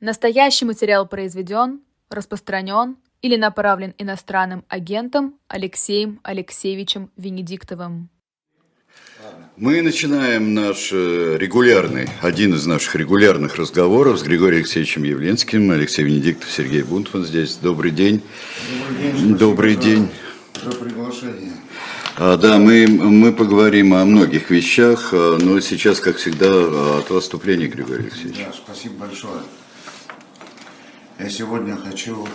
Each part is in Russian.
Настоящий материал произведен, распространен или направлен иностранным агентом Алексеем Алексеевичем Венедиктовым. Мы начинаем наш э, регулярный, один из наших регулярных разговоров с Григорием Алексеевичем Явленским, Алексей Венедиктов, Сергей Бунтман здесь. Добрый день. Добрый день. Добрый день. За приглашение. А, да, мы, мы поговорим о многих вещах, а, но сейчас, как всегда, от выступления Григория Алексеевича. Да, спасибо большое. Я сегодня хочу,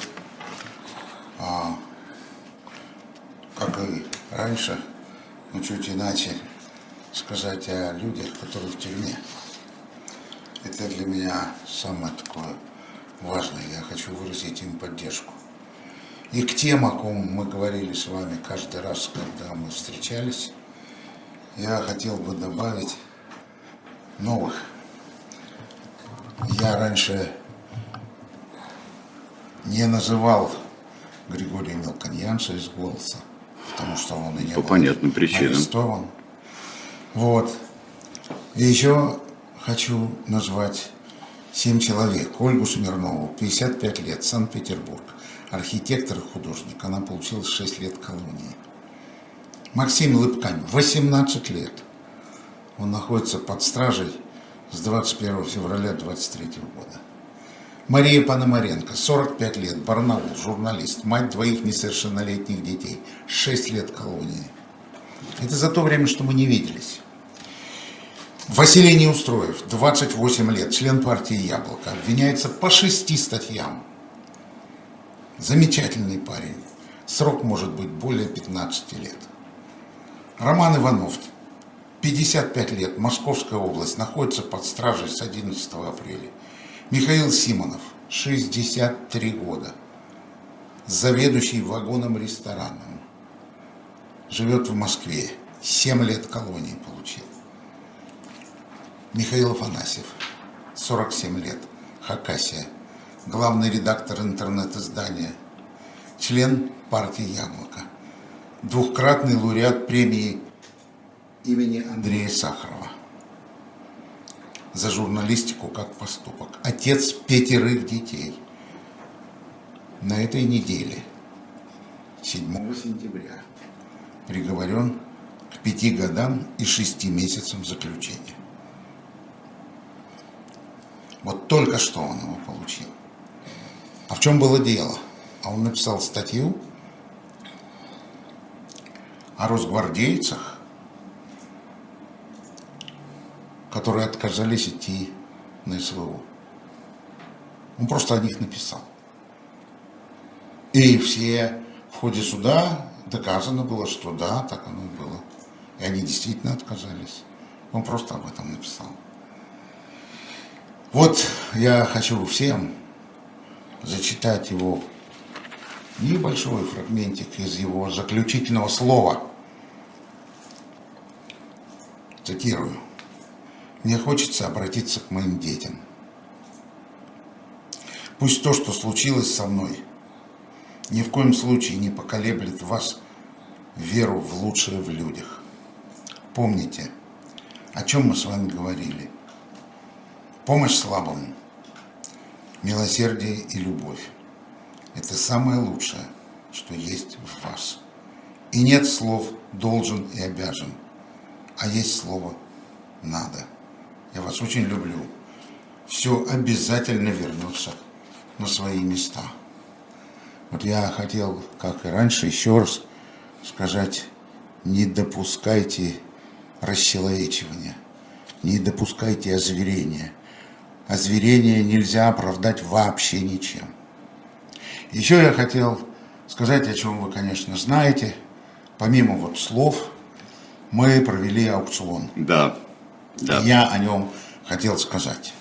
а, как и раньше, но чуть иначе, сказать о людях, которые в тюрьме. Это для меня самое такое важное. Я хочу выразить им поддержку. И к тем, о ком мы говорили с вами каждый раз, когда мы встречались, я хотел бы добавить новых. Я раньше не называл Григория Мелконьянца из «Голоса», потому что он и не По был понятным причинам. арестован. Вот. И еще хочу назвать семь человек. Ольгу Смирнову, 55 лет, Санкт-Петербург. Архитектор и художник. Она получила 6 лет колонии. Максим Лыпкань, 18 лет. Он находится под стражей с 21 февраля 23 года. Мария Пономаренко, 45 лет, Барнаул, журналист, мать двоих несовершеннолетних детей, 6 лет колонии. Это за то время, что мы не виделись. Василий Неустроев, 28 лет, член партии «Яблоко», обвиняется по шести статьям. Замечательный парень. Срок может быть более 15 лет. Роман Иванов, 55 лет, Московская область, находится под стражей с 11 апреля. Михаил Симонов, 63 года, заведующий вагоном-рестораном, живет в Москве, 7 лет колонии получил. Михаил Афанасьев, 47 лет, Хакасия, главный редактор интернет-издания, член партии «Яблоко», двухкратный лауреат премии имени Андрея Сахарова за журналистику как поступок. Отец пятерых детей. На этой неделе, 7 сентября, приговорен к пяти годам и шести месяцам заключения. Вот только что он его получил. А в чем было дело? А он написал статью о росгвардейцах, которые отказались идти на СВО. Он просто о них написал. И все в ходе суда доказано было, что да, так оно и было. И они действительно отказались. Он просто об этом написал. Вот я хочу всем зачитать его небольшой фрагментик из его заключительного слова. Цитирую. Мне хочется обратиться к моим детям. Пусть то, что случилось со мной, ни в коем случае не поколеблет вас веру в лучшее в людях. Помните, о чем мы с вами говорили. Помощь слабому, милосердие и любовь – это самое лучшее, что есть в вас. И нет слов «должен» и «обязан», а есть слово «надо». Я вас очень люблю. Все обязательно вернется на свои места. Вот я хотел, как и раньше, еще раз сказать, не допускайте расчеловечивания, не допускайте озверения. Озверение нельзя оправдать вообще ничем. Еще я хотел сказать, о чем вы, конечно, знаете. Помимо вот слов, мы провели аукцион. Да, да. Я о нем хотел сказать.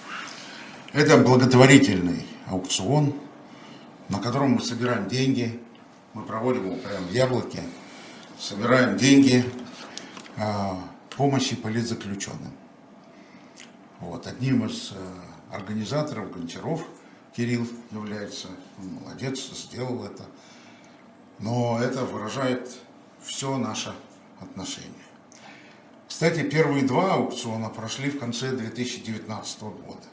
Это благотворительный аукцион, на котором мы собираем деньги. Мы проводим его прямо в Яблоке. Собираем деньги а, помощи политзаключенным. Вот, одним из э, организаторов Гончаров Кирилл является. Он молодец, сделал это. Но это выражает все наше отношение. Кстати, первые два аукциона прошли в конце 2019 года.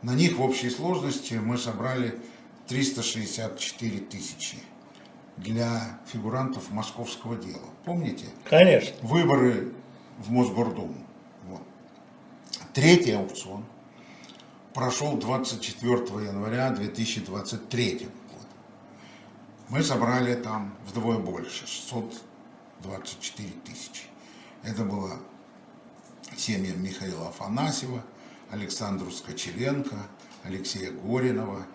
На них в общей сложности мы собрали 364 тысячи для фигурантов московского дела. Помните? Конечно. Выборы в Мосгордуму. Вот. Третий аукцион прошел 24 января 2023 года. Мы собрали там вдвое больше, 624 тысячи. Это было семьям Михаила Афанасьева, Александру Скочеленко, Алексея Горинова,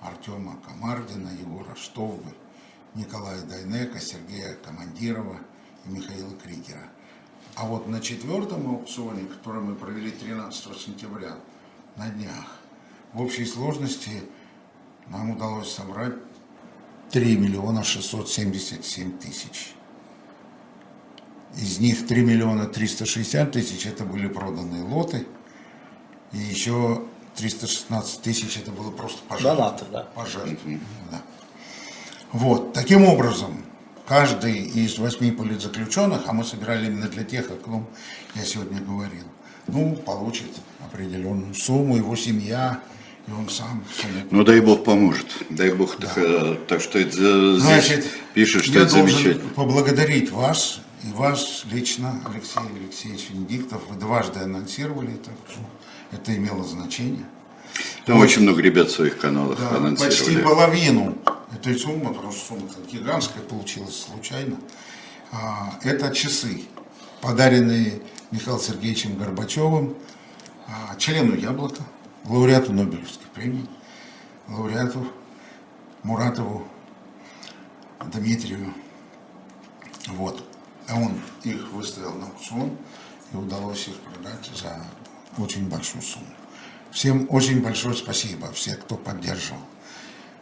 Артема Комардина, Егора Штовбы, Николая Дайнека, Сергея Командирова и Михаила Кригера. А вот на четвертом аукционе, который мы провели 13 сентября, на днях, в общей сложности нам удалось собрать 3 миллиона 677 тысяч. Из них 3 миллиона 360 тысяч это были проданные лоты, и еще 316 тысяч это было просто пожертвование. Донаты, да. Пожертвование, да. Вот, таким образом, каждый из восьми политзаключенных, а мы собирали именно для тех, о ком я сегодня говорил, ну, получит определенную сумму, его семья, и он сам. Ну, дай Бог поможет. Дай Бог. Да. Так, э, так что это здесь Значит, пишет, что я это замечательно. поблагодарить вас и вас лично, Алексей Алексеевич Венедиктов. Вы дважды анонсировали это. Это имело значение. Там очень много ребят в своих каналах да, анонсировали. Почти половину этой суммы, потому что сумма гигантская получилась случайно. А, это часы, подаренные Михаилом Сергеевичем Горбачевым, а, члену «Яблока», лауреату Нобелевской премии, лауреату Муратову Дмитрию. Вот. А он их выставил на аукцион, и удалось их продать за очень большую сумму. Всем очень большое спасибо, все, кто поддерживал.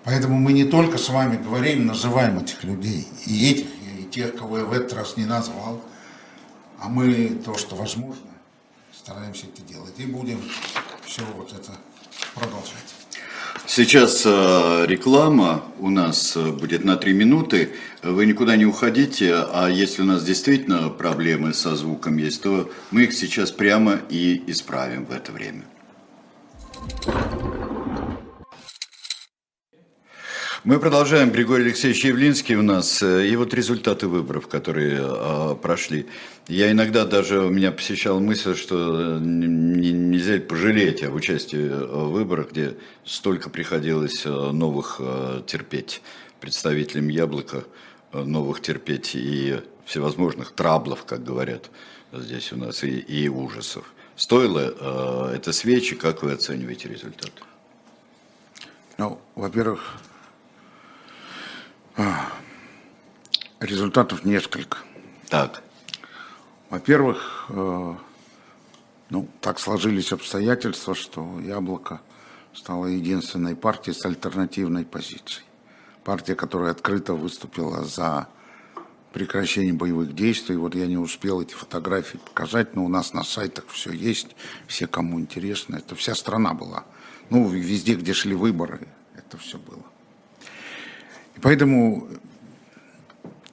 Поэтому мы не только с вами говорим, называем этих людей, и этих, и тех, кого я в этот раз не назвал, а мы то, что возможно, стараемся это делать. И будем все вот это продолжать. Сейчас э, реклама у нас э, будет на три минуты. Вы никуда не уходите, а если у нас действительно проблемы со звуком есть, то мы их сейчас прямо и исправим в это время. Мы продолжаем. Григорий Алексеевич Явлинский у нас. Э, и вот результаты выборов, которые э, прошли. Я иногда даже, у меня посещала мысль, что нельзя пожалеть об участии в выборах, где столько приходилось новых терпеть представителям Яблока, новых терпеть и всевозможных траблов, как говорят здесь у нас, и, и ужасов. Стоило э, это свечи, как вы оцениваете результат? Ну, во-первых, а, результатов несколько. Так. Во-первых, э, ну, так сложились обстоятельства, что «Яблоко» стало единственной партией с альтернативной позицией. Партия, которая открыто выступила за прекращение боевых действий. Вот я не успел эти фотографии показать, но у нас на сайтах все есть, все, кому интересно. Это вся страна была. Ну, везде, где шли выборы, это все было. И поэтому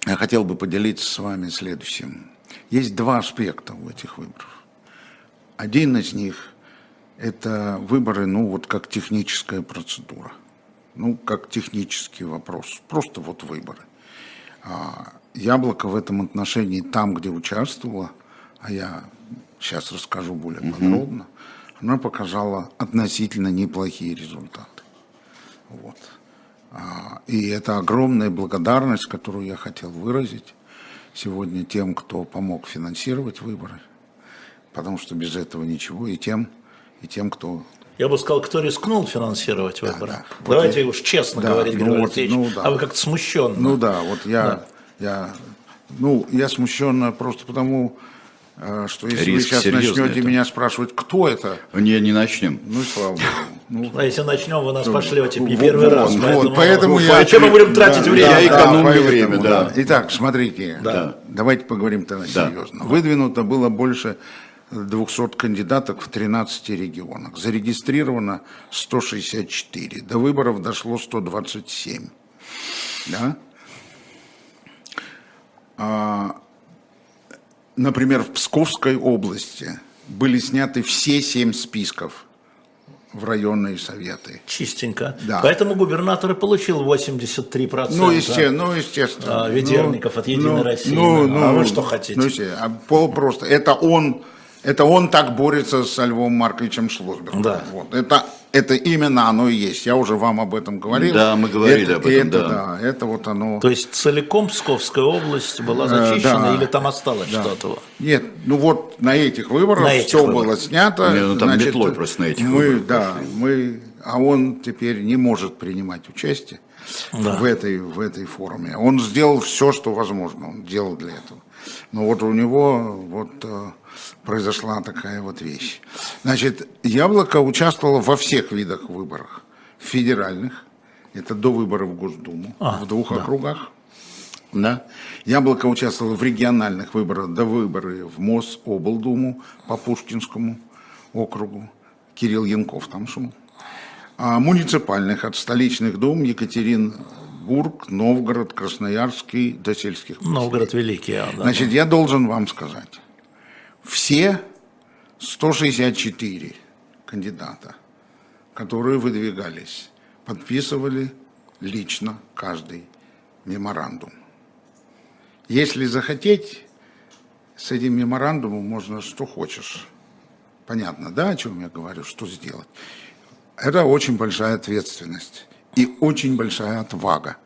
я хотел бы поделиться с вами следующим. Есть два аспекта у этих выборов. Один из них – это выборы, ну, вот как техническая процедура. Ну, как технический вопрос. Просто вот выборы. А, Яблоко в этом отношении, там, где участвовала, а я сейчас расскажу более угу. подробно, она показала относительно неплохие результаты. Вот. А, и это огромная благодарность, которую я хотел выразить сегодня тем, кто помог финансировать выборы, потому что без этого ничего, и тем, и тем, кто я бы сказал, кто рискнул финансировать выборы. Да, да. Давайте вот уж честно да, говорить, ну, вот, ну, да. а вы как-то смущенно. Ну да, вот я, да. я, ну, я смущенно просто потому, э, что если Риск вы сейчас начнете это. меня спрашивать, кто это? Не, не начнем. Ну, слава богу. Ну, а если начнем, вы нас ну, пошлете не первый вот, раз. Вот, поэтому, поэтому я... Зачем мы будем тратить да, время? Я экономлю да, время, да. да. Итак, смотрите, да. давайте поговорим тогда да. серьезно. Выдвинуто было больше 200 кандидатов в 13 регионах. Зарегистрировано 164. До выборов дошло 127. Да? А, например, в Псковской области были сняты все семь списков в районные советы. Чистенько. Да. Поэтому губернатор и получил 83%. Ну, естественно. Ну, естественно. А, Ведерников ну, от Единой ну, России. Ну, а ну, вы что хотите? Ну, а пол просто. Это он, это он так борется с Львом Марковичем Шлосбергом. Да. Вот. Это, это именно оно и есть. Я уже вам об этом говорил. Да, мы говорили это, об этом, это, да. да. Это вот оно. То есть целиком Псковская область была Э, зачищена да. или там осталось Да. что-то? Нет, ну вот на этих выборах На этих все выборах. было снято. Не, ну там метлой просто на этих мы, выборах да, мы, а он теперь не может принимать участие Да. в этой в этой форме. Он сделал все, что возможно, он делал для этого. Но вот у него вот э, произошла такая вот вещь. Значит, Яблоко участвовало во всех видах выборах, федеральных, это до выборов в Госдуму, А, в двух да. округах. Да. Яблоко участвовало в региональных выборах до выборы в Мособлдуму по Пушкинскому округу. Кирилл Янков там шел. А муниципальных от столичных дум Екатеринбург, Новгород, Красноярский до сельских. Новгород Великий. а, да. Значит, я должен вам сказать, все 164 кандидата, которые выдвигались, подписывали лично каждый меморандум. Если захотеть, с этим меморандумом можно что хочешь. Понятно, да, о чем я говорю, что сделать. Это очень большая ответственность и очень большая отвага.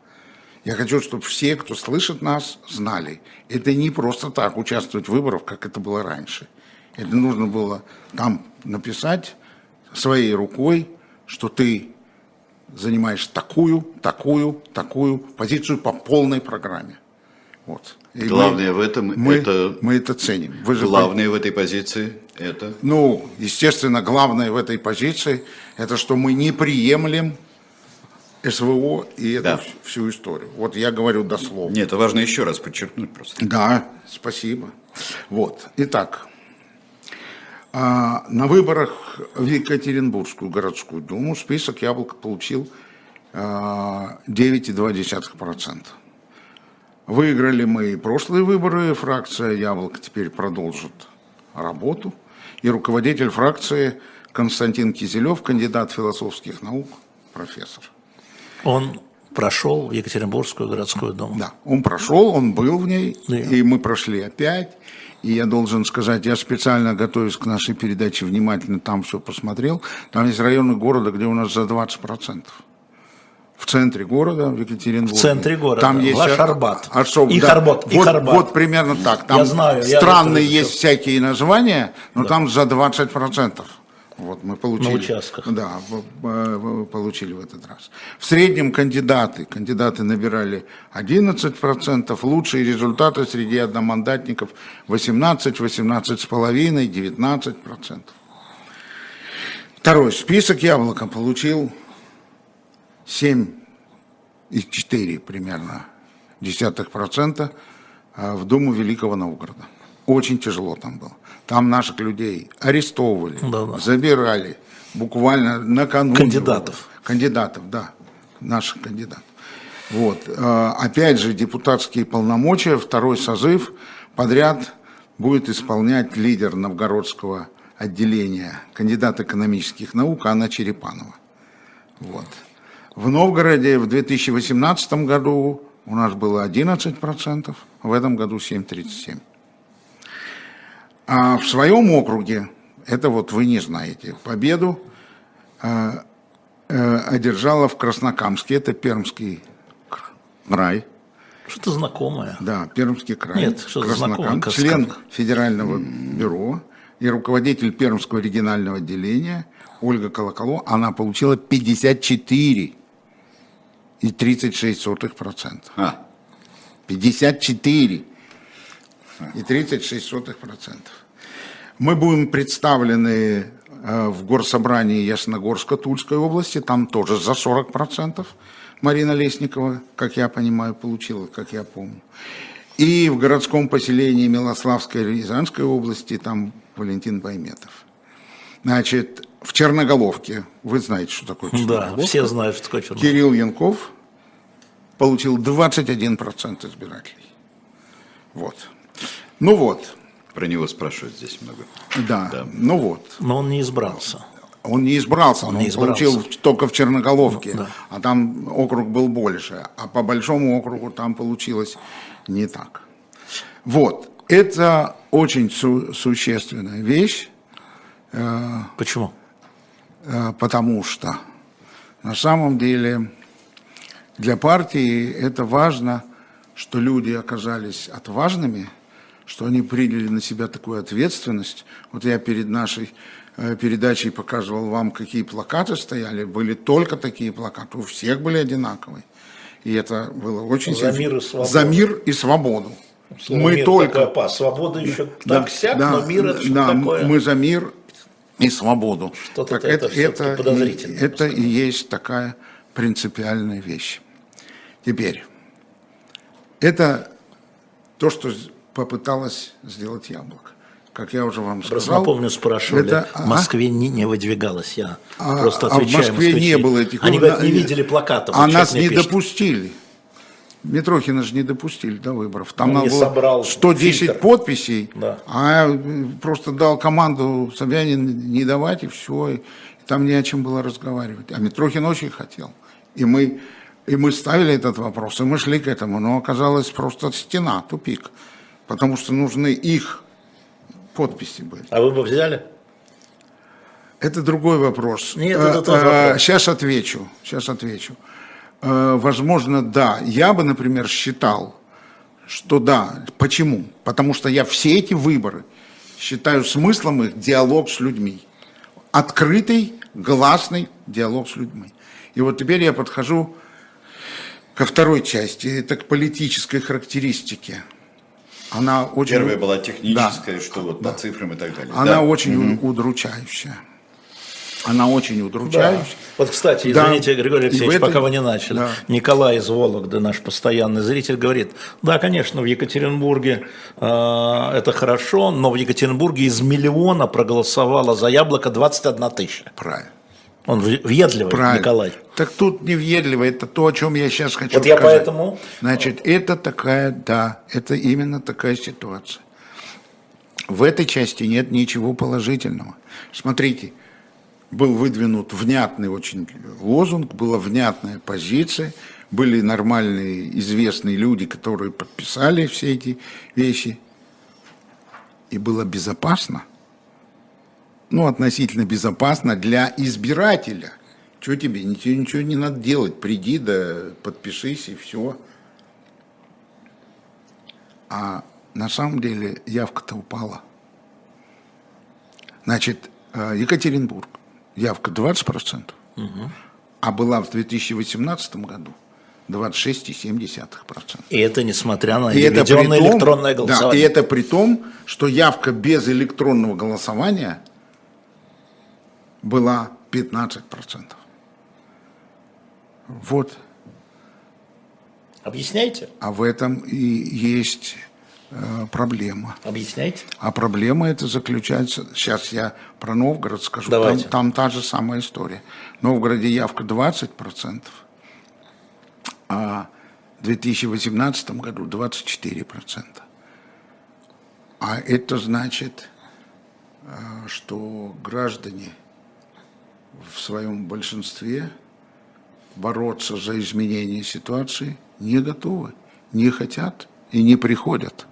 Я хочу, чтобы все, кто слышит нас, знали, это не просто так участвовать в выборах, как это было раньше. Это нужно было там написать своей рукой, что ты занимаешь такую, такую, такую позицию по полной программе. Вот. И мы- Главное в этом мы, это мы это ценим. Вы же главное в этой позиции это ну, естественно, главное в этой позиции, это что мы не приемлем СВО и эту Да. всю историю. Вот я говорю дословно. нет, это важно еще раз подчеркнуть просто. Да, спасибо. Вот. Итак, а, на выборах в Екатеринбургскую городскую думу список Яблоко получил а, 9,2%. Выиграли мы и прошлые выборы, фракция Яблоко теперь продолжит работу. И руководитель фракции Константин Кизелев, кандидат философских наук, профессор. Он прошел Екатеринбургскую городскую думу. Да, он прошел, он был в ней, Да. и мы прошли опять. И я должен сказать, я специально готовясь к нашей передаче, внимательно там все посмотрел. Там есть районы города, где у нас за 20%. В центре города, в Екатеринбурге. В центре города. Там есть Ваш Арбат. особ- Их да. Арбат, Вот, Арбат. вот примерно так. Там Я знаю, я странные это есть всякие названия, но там за 20%. Вот мы получили. На участках. Да, получили в этот раз. В среднем кандидаты, кандидаты набирали 11%, лучшие результаты среди одномандатников 18, 18,5, 19%. Второй список яблоко получил 7,4 примерно десятых процента а, в Думу Великого Новгорода. Очень тяжело там было. Там наших людей арестовывали, Да-да. забирали, буквально накануне. Кандидатов. Кандидатов, да, наших кандидатов. Вот. А, Опять же, депутатские полномочия, второй созыв подряд будет исполнять лидер новгородского отделения, кандидат экономических наук Анна Черепанова. Вот. В Новгороде в 2018 году у нас было 11%, в этом году 7,37%. А в своем округе, это вот вы не знаете, победу э, э, одержала в Краснокамске, это Пермский край, Что-то знакомое. да, Пермский край. Нет, что-то знакомое, член федерального бюро и руководитель Пермского регионального отделения Ольга Колоколо, она получила 54 и 36 сотых процента. А, 54 и 36 сотых процентов. Мы будем представлены э, в горсобрании Ясногорска-Тульской области, там тоже за 40 процентов Марина Лесникова, как я понимаю, получила, как я помню. И в городском поселении Милославской Рязанской области, там Валентин Байметов. Значит, в Черноголовке, вы знаете, что такое Да, Черноголовка. все знают, что такое Чернобыль. Кирилл Янков получил 21% избирателей. Вот. Ну вот, про него спрашивают здесь много. да, Да. ну вот. Но он не избрался. он не избрался, он, он не избрался. получил только в Черноголовке, да. а там округ был больше, а по большому округу там получилось не так. Вот, это очень су- существенная вещь. Э, Почему? Э, потому что на самом деле для партии это важно, что люди оказались отважными, что они приняли на себя такую ответственность. Вот я перед нашей э, передачей показывал вам, какие плакаты стояли. Были только такие плакаты, у всех были одинаковые. И это было очень... За мир и свободу. За мир и свободу. Слово мы мир только... Опас. Свобода еще да, так сяк, да, но мир это да, такое? Мы за мир и свободу. Что-то это, это, это, подозрительно. Это и есть такая принципиальная вещь. Теперь, это то, что попыталась сделать яблоко. Как я уже вам просто сказал. напомню, спрашивали, это, в Москве не, не выдвигалось. Я а, просто отвечаю. А в Москве москвичи. не было этих... Они говорят, не видели плакатов. А нас не пишет. допустили. Митрохина же не допустили до выборов. Там надо было собрал 110 фильтр. подписей, да. а просто дал команду Собянин не давать, и все. И там не о чем было разговаривать. А Митрохин очень хотел. И мы, и мы ставили этот вопрос, и мы шли к этому, но оказалось просто стена, тупик. Потому что нужны их подписи были. А вы бы взяли? Это другой вопрос. Нет, это тот э, вопрос. Сейчас отвечу. Сейчас отвечу. Э, возможно, да. Я бы, например, считал, что да. Почему? Потому что я все эти выборы считаю смыслом их диалог с людьми. Открытый, гласный диалог с людьми. И вот теперь я подхожу ко второй части, это к политической характеристике. Она очень... Первая была техническая, да, что вот да. по цифрам и так далее. Она да? очень угу. удручающая. Она очень удручающая. Да. Вот, кстати, извините, да. Григорий Алексеевич, этой... пока вы не начали. Да. Николай из Вологды, наш постоянный зритель, говорит, да, конечно, в Екатеринбурге э, это хорошо, но в Екатеринбурге из миллиона проголосовало за яблоко 21 тысяча. Правильно. Он въедливый, Правильно. Николай. Так тут не въедливый, это то, о чем я сейчас хочу вот сказать. Вот я поэтому... Значит, это такая, да, это именно такая ситуация. В этой части нет ничего положительного. Смотрите, был выдвинут внятный очень лозунг, была внятная позиция, были нормальные, известные люди, которые подписали все эти вещи, и было безопасно, ну, относительно безопасно для избирателя. Что тебе, ничего, ничего не надо делать, приди, да подпишись и все. А на самом деле явка-то упала. Значит, э, Екатеринбург, явка 20%, угу. а была в 2018 году 26,7%. И это несмотря на и том, электронное голосование. Да, и это при том, что явка без электронного голосования была 15%. Вот. Объясняйте. А в этом и есть Э, проблема. Объясняйте. А проблема это заключается, сейчас я про Новгород скажу, там, там та же самая история. В Новгороде явка 20%, а в 2018 году 24%. А это значит, э, что граждане в своем большинстве бороться за изменение ситуации не готовы, не хотят и не приходят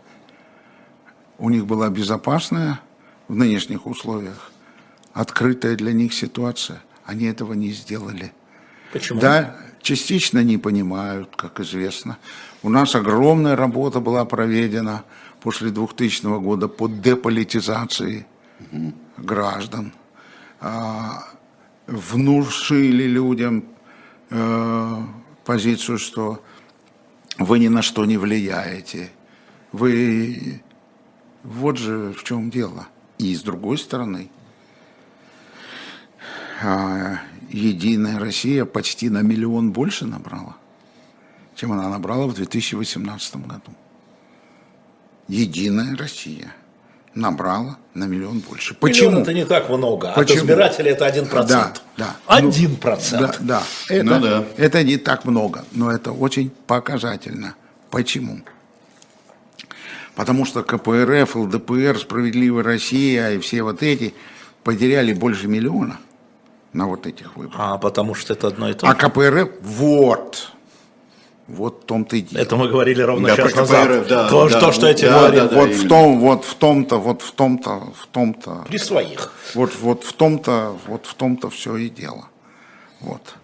у них была безопасная в нынешних условиях, открытая для них ситуация. Они этого не сделали. Почему? Да, частично не понимают, как известно. У нас огромная работа была проведена после 2000 года по деполитизации угу. граждан. А, внушили людям э, позицию, что вы ни на что не влияете, вы вот же в чем дело. И с другой стороны, а, Единая Россия почти на миллион больше набрала, чем она набрала в 2018 году. Единая Россия набрала на миллион больше. Почему? Миллион это не так много, а Почему? от избирателей это один процент. Да, да. Один процент. Да, да. Это, ну, да. это не так много, но это очень показательно. Почему? Потому что КПРФ, ЛДПР, Справедливая Россия и все вот эти потеряли больше миллиона. на вот этих выборах. А, потому что это одно и то а же? А КПРФ, вот, вот в том-то и дело. Это мы говорили ровно да, час назад. Да, то, да, то, что да, я тебе да, говорил. Да, вот, в том, вот в том-то, вот в том-то, в том-то. При своих. Вот, вот в том-то, вот в том-то все и дело. Вот.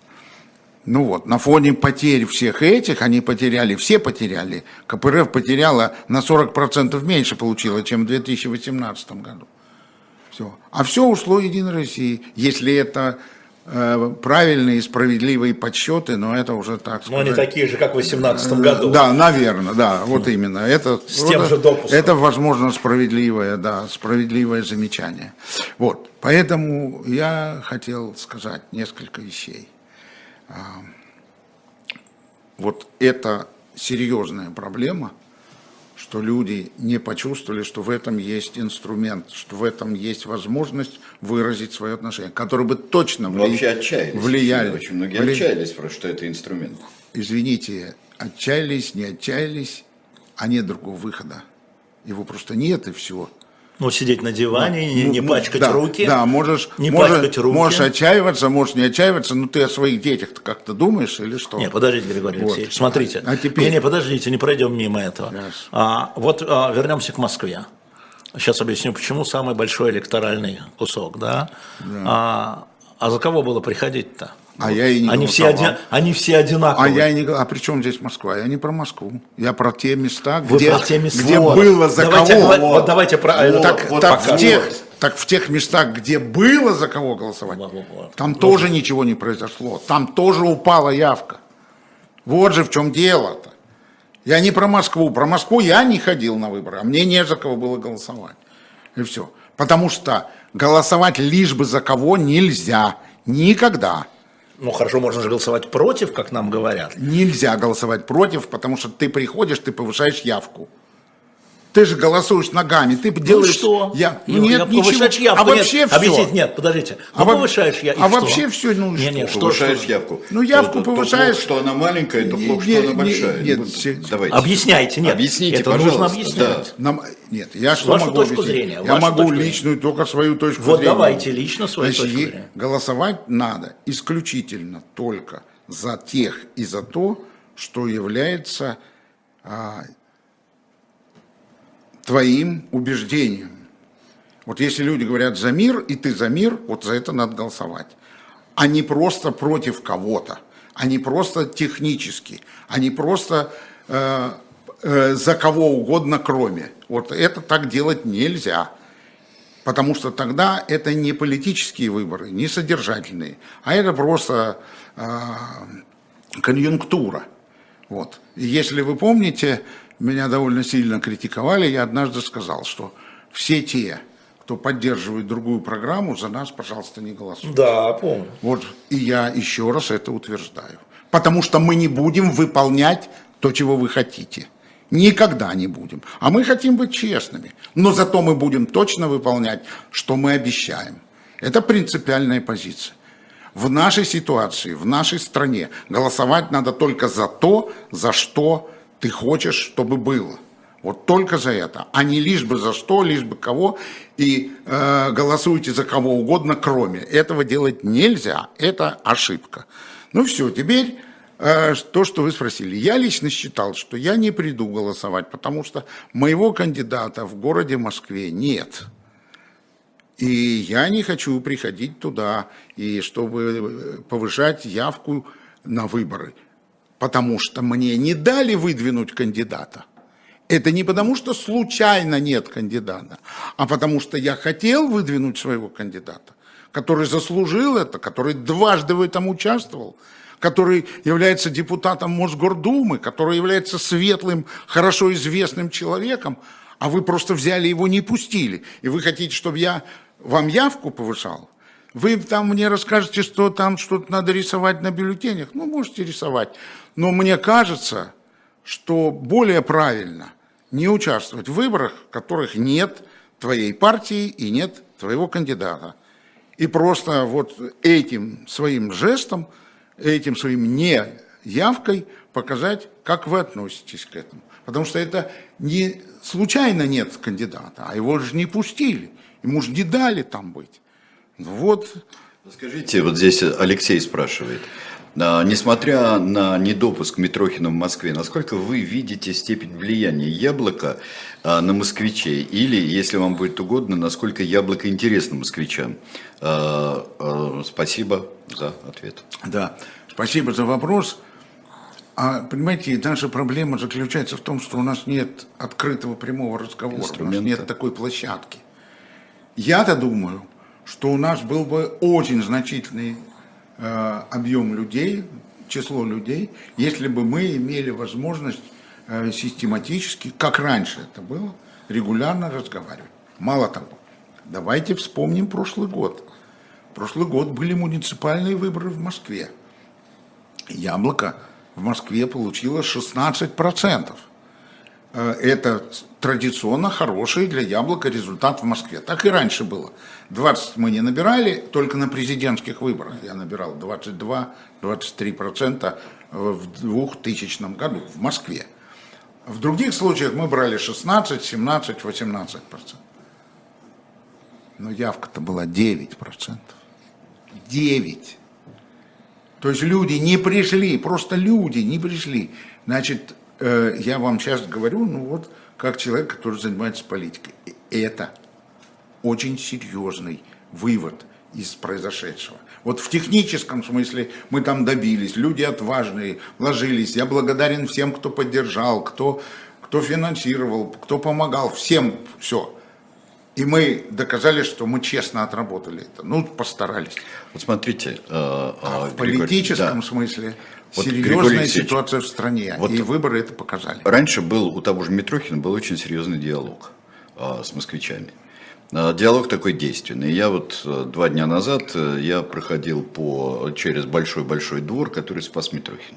Ну вот, на фоне потерь всех этих, они потеряли, все потеряли. КПРФ потеряла на 40% меньше получила, чем в 2018 году. Все. А все ушло Единой России. Если это правильные и справедливые подсчеты, но это уже так сказать. Но они такие же, как в 2018 году. Да, наверное, да, вот именно. Это, С тем же допуском. Это, возможно, справедливое, да, справедливое замечание. Вот, поэтому я хотел сказать несколько вещей. А, вот это серьезная проблема, что люди не почувствовали, что в этом есть инструмент, что в этом есть возможность выразить свое отношение, который бы точно вли... Вообще отчаялись. влияли. Очень многие вли... отчаялись, что это инструмент. Извините, отчаялись, не отчаялись, а нет другого выхода. Его просто нет, и все. Ну, сидеть на диване, ну, не, не пачкать да, руки. Да, можешь, не можешь, пачкать руки. можешь отчаиваться, можешь не отчаиваться, но ты о своих детях как-то думаешь или что? Не, подождите, Григорий вот. Алексеевич, смотрите. А теперь... Не, не, подождите, не пройдем мимо этого. Yes. А, вот а, вернемся к Москве. Сейчас объясню, почему самый большой электоральный кусок, да? да. А, а за кого было приходить-то? А я и не они все, оди... они все одинаковые. А я и не А при чем здесь Москва? Я не про Москву. Я про те места, Вы где, про те места. где вот. было за давайте, кого. Вот, вот давайте про вот, так, вот, так, в тех, так в тех местах, где было за кого голосовать, вот, вот, там вот. тоже ничего не произошло. Там тоже упала явка. Вот же в чем дело-то. Я не про Москву. Про Москву я не ходил на выборы, а мне не за кого было голосовать. И все. Потому что голосовать лишь бы за кого нельзя. Никогда. Ну хорошо, можно же голосовать против, как нам говорят. Нельзя голосовать против, потому что ты приходишь, ты повышаешь явку. Ты же голосуешь ногами, ты ну делаешь... что? Я... Ну, нет, я ничего. Явку. А вообще нет, все. Объяснить, нет, подождите. Ну, а повышаешь я, А что? вообще все, ну нет, нет, что? Повышаешь что? явку. Ну явку то, повышаешь... То, что она маленькая, то плохо, что она большая. Нет, нет, давайте. Объясняйте, нет. Объясните, это пожалуйста. нужно объяснять. Да. Нам... Нет, я что Вашу могу точку объяснить? зрения. Я могу личную, зрения. только свою точку вот зрения. Вот давайте лично свою Значит, точку зрения. Голосовать надо исключительно только за тех и за то, что является а, твоим убеждением. Вот если люди говорят за мир, и ты за мир, вот за это надо голосовать. А не просто против кого-то, а не просто технически, а не просто э, э, за кого угодно кроме. Вот это так делать нельзя. Потому что тогда это не политические выборы, не содержательные, а это просто э, конъюнктура. Вот. И если вы помните, меня довольно сильно критиковали, я однажды сказал, что все те, кто поддерживает другую программу, за нас, пожалуйста, не голосуйте. Да, помню. Вот, и я еще раз это утверждаю. Потому что мы не будем выполнять то, чего вы хотите. Никогда не будем. А мы хотим быть честными. Но зато мы будем точно выполнять, что мы обещаем. Это принципиальная позиция. В нашей ситуации, в нашей стране голосовать надо только за то, за что ты хочешь, чтобы было. Вот только за это, а не лишь бы за что, лишь бы кого, и э, голосуйте за кого угодно, кроме. Этого делать нельзя, это ошибка. Ну все, теперь э, то, что вы спросили. Я лично считал, что я не приду голосовать, потому что моего кандидата в городе Москве нет. И я не хочу приходить туда, и чтобы повышать явку на выборы, потому что мне не дали выдвинуть кандидата. Это не потому, что случайно нет кандидата, а потому что я хотел выдвинуть своего кандидата, который заслужил это, который дважды в этом участвовал, который является депутатом Мосгордумы, который является светлым, хорошо известным человеком, а вы просто взяли его, не пустили. И вы хотите, чтобы я вам явку повышал, вы там мне расскажете, что там что-то надо рисовать на бюллетенях. Ну, можете рисовать. Но мне кажется, что более правильно не участвовать в выборах, в которых нет твоей партии и нет твоего кандидата. И просто вот этим своим жестом, этим своим не явкой показать, как вы относитесь к этому. Потому что это не случайно нет кандидата, а его же не пустили. Ему же не дали там быть. Вот Скажите, вот здесь Алексей спрашивает. А, несмотря на недопуск Митрохина в Москве, насколько вы видите степень влияния яблока а, на москвичей? Или, если вам будет угодно, насколько яблоко интересно москвичам? А, спасибо за ответ. Да, спасибо за вопрос. А, понимаете, наша проблема заключается в том, что у нас нет открытого прямого разговора, у нас нет такой площадки. Я-то думаю, что у нас был бы очень значительный объем людей, число людей, если бы мы имели возможность э, систематически, как раньше это было, регулярно разговаривать. Мало того, давайте вспомним прошлый год. Прошлый год были муниципальные выборы в Москве. Яблоко в Москве получило 16%. Э, это традиционно хороший для яблока результат в Москве. Так и раньше было. 20 мы не набирали, только на президентских выборах я набирал 22-23% в 2000 году в Москве. В других случаях мы брали 16, 17, 18%. Но явка-то была 9%. 9. То есть люди не пришли, просто люди не пришли. Значит, я вам сейчас говорю, ну вот, как человек, который занимается политикой. Это очень серьезный вывод из произошедшего. Вот в техническом смысле мы там добились, люди отважные, вложились. Я благодарен всем, кто поддержал, кто, кто финансировал, кто помогал, всем все. И мы доказали, что мы честно отработали это. Ну, постарались. Вот смотрите. Э, а э, в политическом да. смысле вот серьезная ситуация в стране, вот и выборы это показали. Раньше был у того же Митрохина был очень серьезный диалог а, с москвичами. А, диалог такой действенный. Я вот а, два дня назад а, я проходил по, через большой-большой двор, который спас Митрохин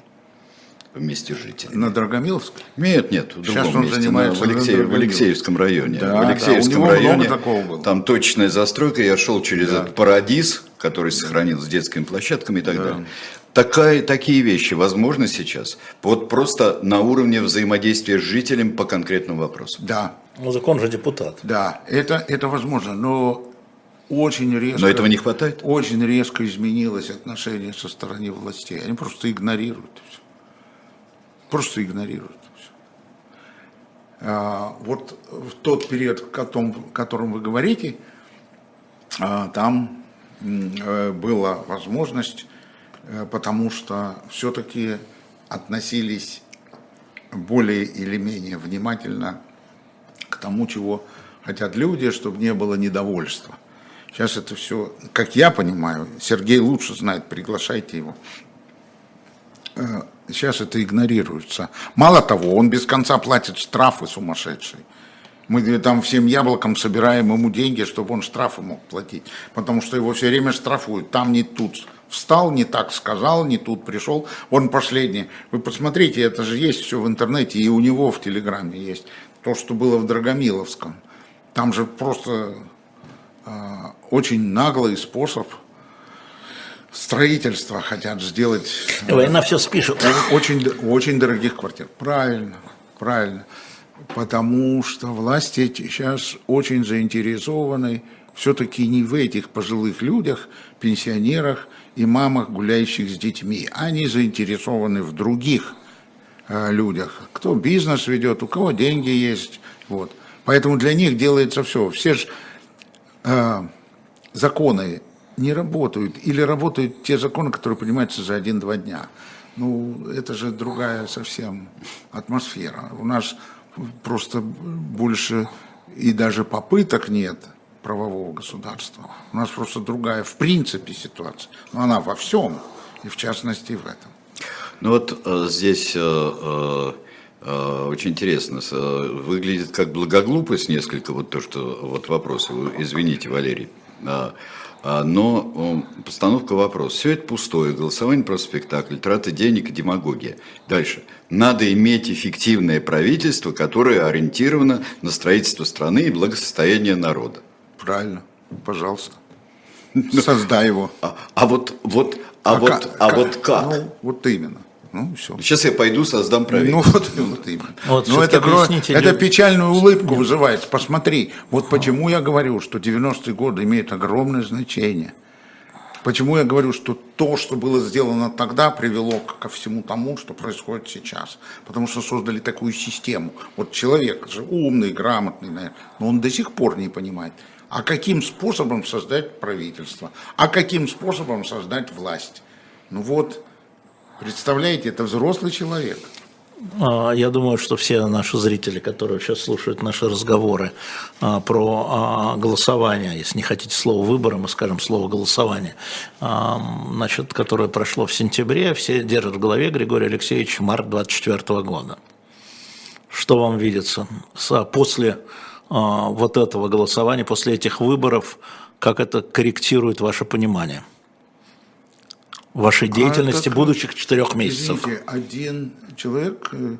вместе жителей. На Драгомиловск? Нет, нет, в Сейчас он месте, занимается в, Алексей, в Алексеевском районе. Да, в Алексеевском да, районе такого было. там точная застройка, я шел через да. этот парадиз, который сохранился с детскими площадками и так да. далее. Такая, такие вещи возможны сейчас? Вот просто на уровне взаимодействия с жителем по конкретному вопросу. Да. Ну, закон же депутат. Да, это, это возможно, но очень резко... Но этого не хватает? Очень резко изменилось отношение со стороны властей. Они просто игнорируют все. Просто игнорируют все. А, вот в тот период, о котором, о котором вы говорите, а, там э, была возможность потому что все-таки относились более или менее внимательно к тому, чего хотят люди, чтобы не было недовольства. Сейчас это все, как я понимаю, Сергей лучше знает, приглашайте его. Э, сейчас это игнорируется. Мало того, он без конца платит штрафы сумасшедшие. Мы там всем яблоком собираем ему деньги, чтобы он штрафы мог платить. Потому что его все время штрафуют. Там не тут встал, не так сказал, не тут пришел. Он последний. Вы посмотрите, это же есть все в интернете, и у него в Телеграме есть. То, что было в Драгомиловском. Там же просто э, очень наглый способ строительства хотят сделать. Война все спишет. Очень, очень дорогих квартир. Правильно, правильно. Потому что власти сейчас очень заинтересованы все-таки не в этих пожилых людях, пенсионерах и мамах, гуляющих с детьми. Они заинтересованы в других э, людях. Кто бизнес ведет, у кого деньги есть. Вот. Поэтому для них делается все. Все же э, законы не работают. Или работают те законы, которые принимаются за один-два дня. Ну, это же другая совсем атмосфера. У нас просто больше и даже попыток нет – правового государства. У нас просто другая, в принципе, ситуация. Но она во всем, и в частности в этом. Ну вот э, здесь э, э, очень интересно, выглядит как благоглупость несколько, вот то, что, вот вопрос, извините, Валерий. А, а, но постановка вопроса. Все это пустое, голосование просто спектакль, траты денег и демагогия. Дальше. Надо иметь эффективное правительство, которое ориентировано на строительство страны и благосостояние народа. Правильно, пожалуйста. Создай его. А, а вот, вот, а, а вот, как, а вот как? Ну, вот именно. Ну, все. Сейчас я пойду создам правительство. Ну, вот, вот именно. Вот, Но это, это печальную улыбку вызывает. Посмотри, вот почему я говорю, что 90-е годы имеют огромное значение. Почему я говорю, что то, что было сделано тогда, привело ко всему тому, что происходит сейчас? Потому что создали такую систему. Вот человек же умный, грамотный, наверное, но он до сих пор не понимает, а каким способом создать правительство, а каким способом создать власть. Ну вот, представляете, это взрослый человек – а, я думаю, что все наши зрители, которые сейчас слушают наши разговоры а, про а, голосование, если не хотите слово выбора, мы скажем слово голосование, значит, которое прошло в сентябре, все держат в голове Григорий Алексеевич март 24 года. Что вам видится после вот этого голосования, после этих выборов, как это корректирует ваше понимание? вашей деятельности а будущих четырех месяцев? Извините, один человек, э,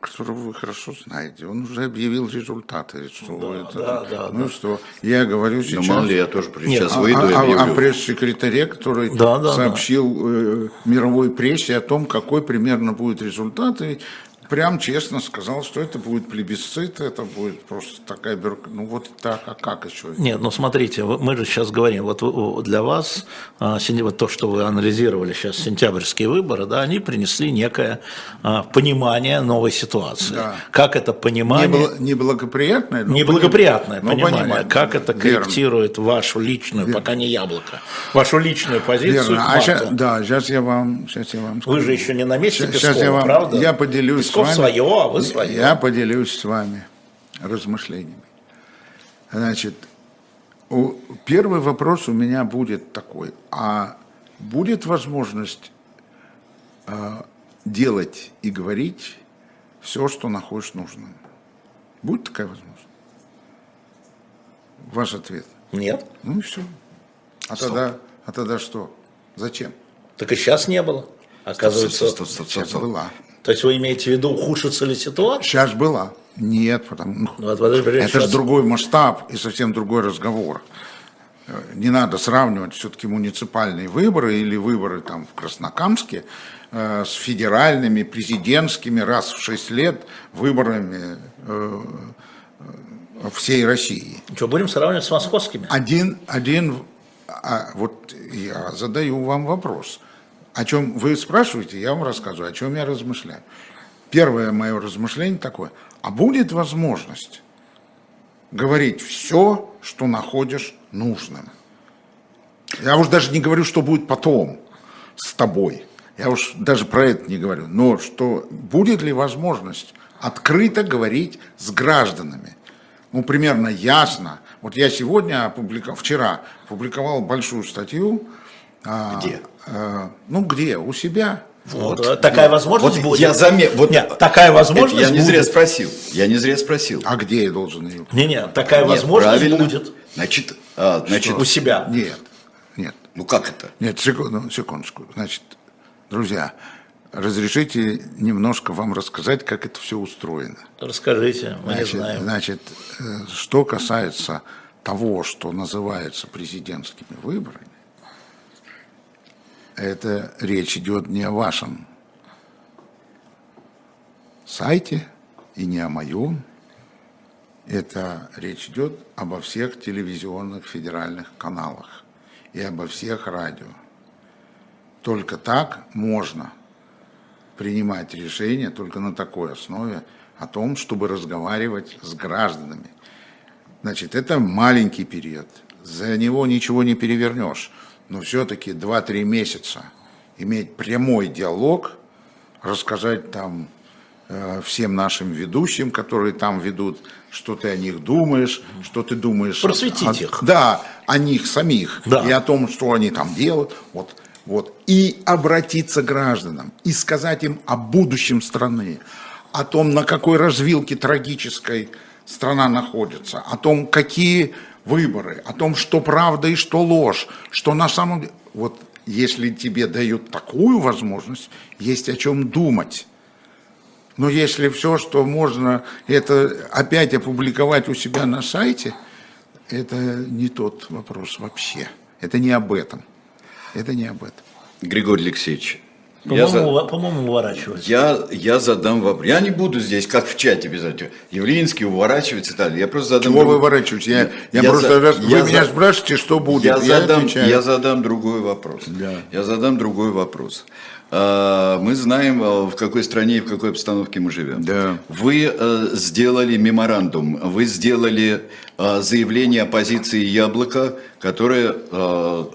которого вы хорошо знаете, он уже объявил результаты. Что да, это, да, да, ну да. что, я говорю ну, сейчас... Ну, мало ли, я тоже сейчас выйду а, и объявлю. А, а пресс-секретаре, который да, да, сообщил да. Э, мировой прессе о том, какой примерно будет результат, и прям честно сказал, что это будет плебисцит, это будет просто такая бюрократия. Ну вот так, а как еще? Нет, ну смотрите, мы же сейчас говорим, вот для вас, а, вот то, что вы анализировали сейчас, сентябрьские выборы, да, они принесли некое а, понимание новой ситуации. Да. Как это понимание... Неблагоприятное, но Неблагоприятное но понимание. Понятно, как это корректирует Верно. вашу личную, Верно. пока не яблоко, вашу личную позицию Верно. А сейчас, да, сейчас я вам, сейчас я вам скажу. Вы же еще не на месте сейчас, Пескова, сейчас я вам, правда? Я поделюсь Песков вами, свое, а вы свое. Я поделюсь с вами размышлениями. Значит, первый вопрос у меня будет такой. А будет возможность э, делать и говорить все, что находишь нужным? Будет такая возможность? Ваш ответ? Нет. Ну и все. А тогда, а тогда что? Зачем? Так и сейчас не было. Оказывается, стоп, стоп, стоп, стоп, стоп. была. То есть вы имеете в виду, ухудшится ли ситуация? Сейчас была. Нет, потому ну, вот, подожди, это сейчас... же другой масштаб и совсем другой разговор. Не надо сравнивать все-таки муниципальные выборы или выборы там в Краснокамске э, с федеральными, президентскими раз в шесть лет выборами э, э, всей России. Что, будем сравнивать с московскими? Один, один, а, вот я задаю вам вопрос – о чем вы спрашиваете, я вам рассказываю, о чем я размышляю. Первое мое размышление такое, а будет возможность говорить все, что находишь нужным. Я уж даже не говорю, что будет потом с тобой. Я уж даже про это не говорю. Но что будет ли возможность открыто говорить с гражданами? Ну, примерно ясно. Вот я сегодня опубликовал, вчера опубликовал большую статью. А, Где? Э, ну где? У себя. Вот, вот такая возможность вот будет. Я заме... вот Нет, такая возможность Я не будет. зря спросил. Я не зря спросил. А где я должен ее? Не, не, такая нет, возможность правильно. будет. Значит, а, значит у себя. Нет, нет. Ну как это? Нет, секунду, секундочку. Значит, друзья, разрешите немножко вам рассказать, как это все устроено. Расскажите, мы значит, не знаем. Значит, э, что касается того, что называется президентскими выборами, это речь идет не о вашем сайте и не о моем. Это речь идет обо всех телевизионных федеральных каналах и обо всех радио. Только так можно принимать решения, только на такой основе, о том, чтобы разговаривать с гражданами. Значит, это маленький период, за него ничего не перевернешь но все-таки 2-3 месяца иметь прямой диалог, рассказать там э, всем нашим ведущим, которые там ведут, что ты о них думаешь, что ты думаешь... Просветить о, их. Да, о них самих да. и о том, что они там делают. Вот, вот. И обратиться к гражданам, и сказать им о будущем страны, о том, на какой развилке трагической страна находится, о том, какие выборы, о том, что правда и что ложь, что на самом деле... Вот если тебе дают такую возможность, есть о чем думать. Но если все, что можно, это опять опубликовать у себя на сайте, это не тот вопрос вообще. Это не об этом. Это не об этом. Григорий Алексеевич, По-моему, за... по-моему, уворачивается. Я, я задам вопрос. Я не буду здесь, как в чате обязательно. Явлинский уворачивается и так Я просто задам... Чего вы уворачиваете? Я, я, я просто... За... Вы я меня за... спрашиваете, что будет. Я, я, задам, я задам другой вопрос. Да. Я задам другой вопрос. А, мы знаем, а, в какой стране и в какой обстановке мы живем. Да. Вы э, сделали меморандум, вы сделали э, заявление оппозиции «Яблоко», которое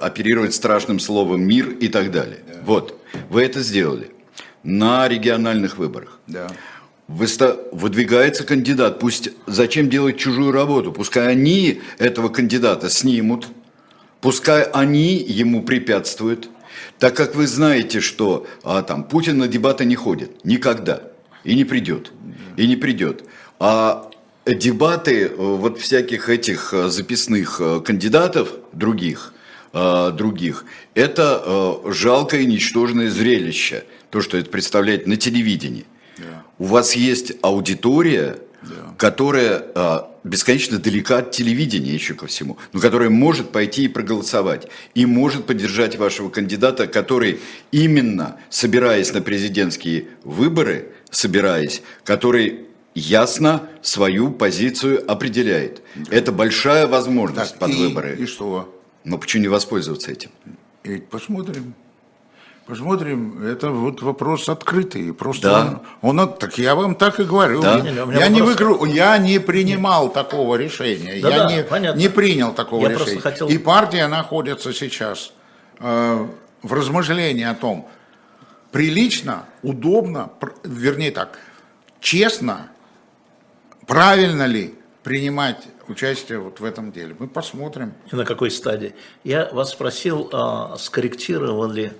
оперирует страшным словом «мир» и так далее. Да. Вот, вы это сделали на региональных выборах. Да. Выдвигается кандидат, пусть зачем делать чужую работу, пускай они этого кандидата снимут, пускай они ему препятствуют – так как вы знаете, что а, там, Путин на дебаты не ходит никогда и не придет, и не придет. А дебаты э, вот всяких этих э, записных э, кандидатов других, других, это жалкое ничтожное зрелище, то, что это представляет на телевидении. Да. У вас есть аудитория, да. которая а, бесконечно далека от телевидения еще ко всему, но которая может пойти и проголосовать, и может поддержать вашего кандидата, который именно, собираясь на президентские выборы, собираясь, который ясно свою позицию определяет. Да. Это большая возможность так, под и, выборы. И что? Но почему не воспользоваться этим? И посмотрим. Посмотрим, это вот вопрос открытый. Просто да. он, он, так я вам так и говорю. Да. Я, я не выигру, я не принимал такого решения. Да, я да, не, понятно. не принял такого я решения. Хотел... И партия находится сейчас э, в размышлении о том, прилично, удобно, вернее так, честно, правильно ли принимать участие вот в этом деле. Мы посмотрим. И на какой стадии? Я вас спросил, а, скорректировали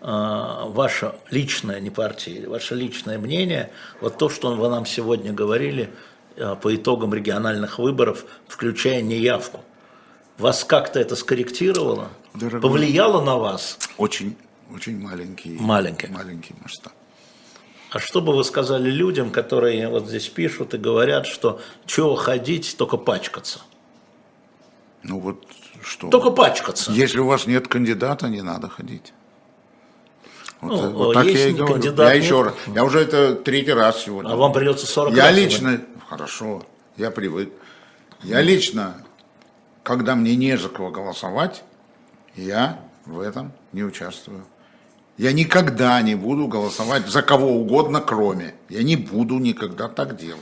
а, ваше личное, не партии, ваше личное мнение, вот то, что вы нам сегодня говорили а, по итогам региональных выборов, включая неявку. Вас как-то это скорректировало? Дорогой, Повлияло на вас? Очень, очень маленький, маленький. маленький масштаб. А что бы вы сказали людям, которые вот здесь пишут и говорят, что чего ходить, только пачкаться? Ну вот что? Только пачкаться. Если у вас нет кандидата, не надо ходить. Вот, ну, вот так я и говорю. Кандидат я еще раз, я уже это третий раз сегодня. А вам придется 40 Я раз лично, сегодня. хорошо, я привык. Я лично, когда мне не за кого голосовать, я в этом не участвую. Я никогда не буду голосовать за кого угодно, кроме. Я не буду никогда так делать